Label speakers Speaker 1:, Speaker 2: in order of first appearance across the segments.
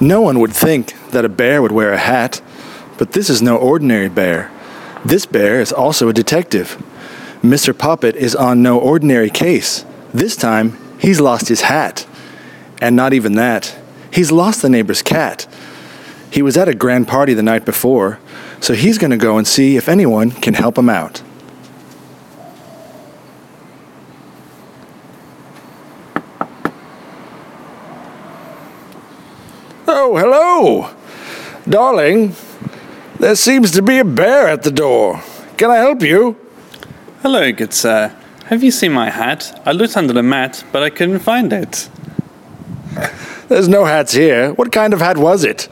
Speaker 1: No one would think that a bear would wear a hat, but this is no ordinary bear. This bear is also a detective. Mr. Poppet is on no ordinary case. This time, he's lost his hat. And not even that, he's lost the neighbor's cat. He was at a grand party the night before, so he's going to go and see if anyone can help him out. Oh, hello! Darling, there seems to be a bear at the door. Can I help you?
Speaker 2: Hello, good sir. Have you seen my hat? I looked under the mat, but I couldn't find it.
Speaker 1: There's no hats here. What kind of hat was it?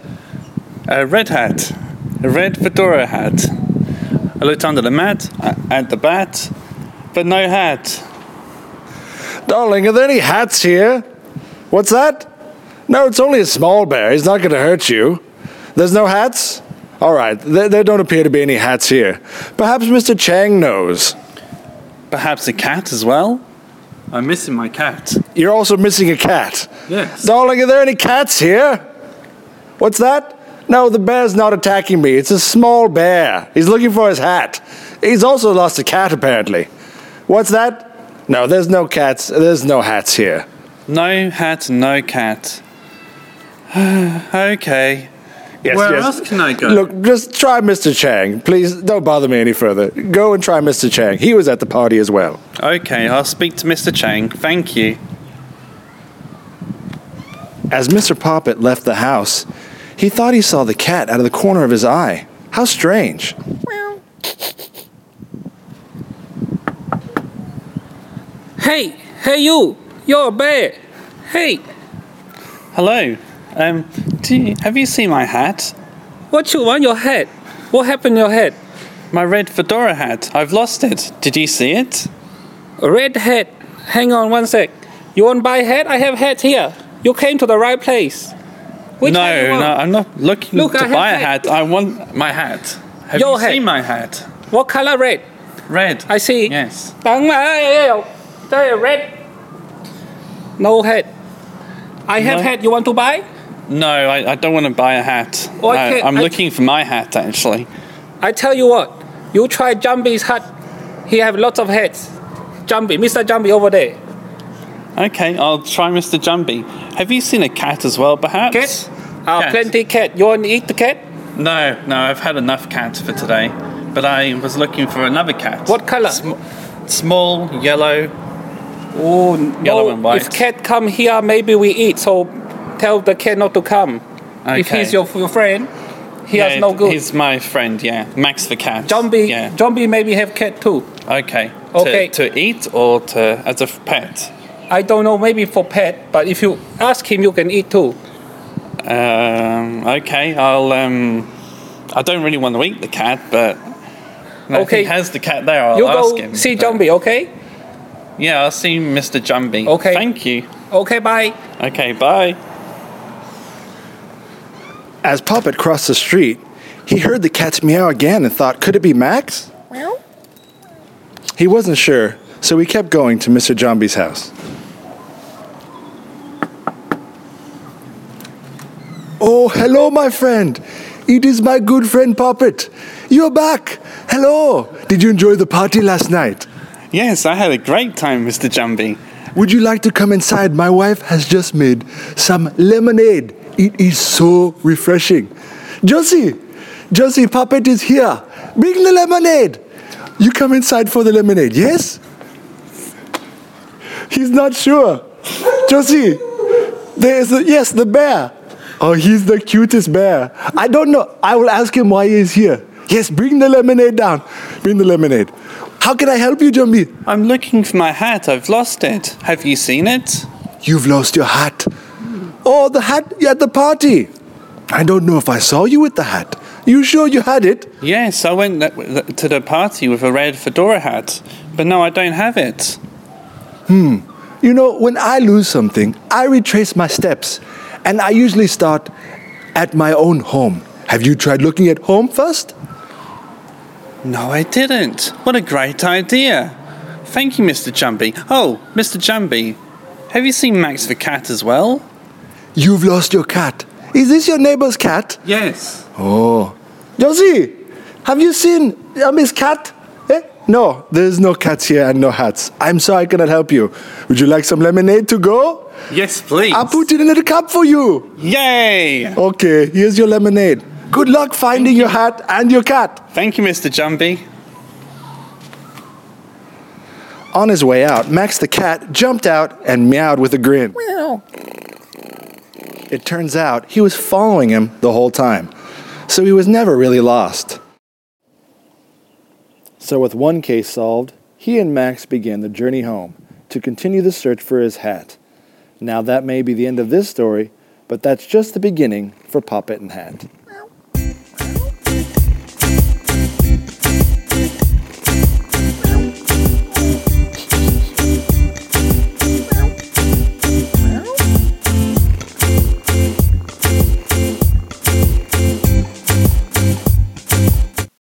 Speaker 2: A red hat. A red fedora hat. I looked under the mat, at the bat, but no hat.
Speaker 1: Darling, are there any hats here? What's that? No, it's only a small bear. He's not going to hurt you. There's no hats? All right, there, there don't appear to be any hats here. Perhaps Mr. Chang knows.
Speaker 2: Perhaps a cat as well? I'm missing my cat.
Speaker 1: You're also missing a cat.
Speaker 2: Yes.
Speaker 1: Darling, are there any cats here? What's that? No, the bear's not attacking me. It's a small bear. He's looking for his hat. He's also lost a cat, apparently. What's that? No, there's no cats. There's no hats here.
Speaker 2: No hat, no cat. okay.
Speaker 1: Yes,
Speaker 2: Where
Speaker 1: yes.
Speaker 2: else can I go?
Speaker 1: Look, just try Mr. Chang. Please don't bother me any further. Go and try Mr. Chang. He was at the party as well.
Speaker 2: Okay, I'll speak to Mr. Chang. Thank you.
Speaker 1: As Mr. Poppet left the house, he thought he saw the cat out of the corner of his eye. How strange.
Speaker 3: Hey, hey you! You're a bear! Hey,
Speaker 2: Hello. Um, do you, have you seen my hat?
Speaker 3: what you want your hat? What happened to your hat?
Speaker 2: My red fedora hat. I've lost it. Did you see it?
Speaker 3: A red hat. Hang on one sec. You want buy hat? I have hat here. You came to the right place. Which
Speaker 2: no, no, I'm not looking
Speaker 3: Look,
Speaker 2: to
Speaker 3: I
Speaker 2: buy a
Speaker 3: hat.
Speaker 2: hat. I want my hat. Have
Speaker 3: Your
Speaker 2: you
Speaker 3: hat.
Speaker 2: seen my hat?
Speaker 3: What color red?
Speaker 2: Red.
Speaker 3: I see.
Speaker 2: Yes.
Speaker 3: Red. No hat. I have
Speaker 2: No.
Speaker 3: hat. You want to buy?
Speaker 2: No, I, I don't want to buy a hat.
Speaker 3: Okay,
Speaker 2: I, I'm
Speaker 3: I-
Speaker 2: looking for my hat actually.
Speaker 3: I tell you what. You try Jumpy's hat. He have lots of hats. Jumpy, Mr. Jumpy over there.
Speaker 2: Okay, I'll try Mr. Jumpy. Have you seen a cat as well, perhaps?
Speaker 3: Cat? Uh,
Speaker 2: Cat.
Speaker 3: plenty cat. You want to eat the cat?
Speaker 2: No, no, I've had enough cats for today. But I was looking for another cat.
Speaker 3: What color?
Speaker 2: Sm- small, yellow.
Speaker 3: Oh,
Speaker 2: Yellow
Speaker 3: no.
Speaker 2: and white.
Speaker 3: If cat come here, maybe we eat. So tell the cat not to come. If he's your, your friend, he
Speaker 2: Yeah,
Speaker 3: has no good.
Speaker 2: He's my friend, yeah. Max the cat.
Speaker 3: Zombie,
Speaker 2: Yeah.
Speaker 3: zombie maybe have cat too.
Speaker 2: Okay.
Speaker 3: Okay.
Speaker 2: To, to eat or to as a pet?
Speaker 3: I don't know, maybe for pet, but if you ask him, you can eat too.
Speaker 2: Um, okay, I'll. Um, I don't really want to eat the cat, but if
Speaker 3: Okay.
Speaker 2: he has the cat there. I'll
Speaker 3: you
Speaker 2: ask
Speaker 3: go
Speaker 2: him.
Speaker 3: see zombie, okay?
Speaker 2: Yeah, I'll see Mr. Jumbie.
Speaker 3: Okay.
Speaker 2: Thank you.
Speaker 3: Okay, bye.
Speaker 2: Okay, bye.
Speaker 1: As Poppet crossed the street, he heard the cat's meow again and thought, could it be Max? Well? He wasn't sure, so he kept going to Mr. Jombie's house. Oh, hello, my friend. It is my good friend Poppet. You're back. Hello. Did you enjoy the party last night?
Speaker 2: Yes, I had a great time, Mr. Jumbie.
Speaker 1: Would you like to come inside? My wife has just made some lemonade. It is so refreshing. Josie, Josie, Puppet is here. Bring the lemonade. You come inside for the lemonade, yes? He's not sure. Josie, there is a, yes, the bear. Oh, he's the cutest bear. I don't know. I will ask him why he's here. Yes, bring the lemonade down. Bring the lemonade. How can I help you, Jumbi?
Speaker 2: I'm looking for my hat. I've lost it. Have you seen it?
Speaker 1: You've lost your hat. Oh, the hat at the party. I don't know if I saw you with the hat. You sure you had it?
Speaker 2: Yes, I went to the party with a red fedora hat, but no, I don't have it. Hmm.
Speaker 1: You know, when I lose something, I retrace my steps. And I usually start at my own home. Have you tried looking at home first?
Speaker 2: No, I didn't. What a great idea. Thank you, Mr. Jumbie. Oh, Mr. Jumbie, have you seen Max the cat as well?
Speaker 1: You've lost your cat. Is this your neighbor's cat?
Speaker 2: Yes.
Speaker 1: Oh. Josie, have you seen uh, Miss Cat? Eh? No, there's no cats here and no hats. I'm sorry I cannot help you. Would you like some lemonade to go?
Speaker 2: Yes, please.
Speaker 1: I'll put it in a cup for you.
Speaker 2: Yay!
Speaker 1: Okay, here's your lemonade. Good luck finding your hat and your cat.
Speaker 2: Thank you, Mr. Jumpy.
Speaker 1: On his way out, Max the cat jumped out and meowed with a grin. It turns out he was following him the whole time, so he was never really lost. So, with one case solved, he and Max began the journey home to continue the search for his hat. Now, that may be the end of this story, but that's just the beginning for Poppet and Hat.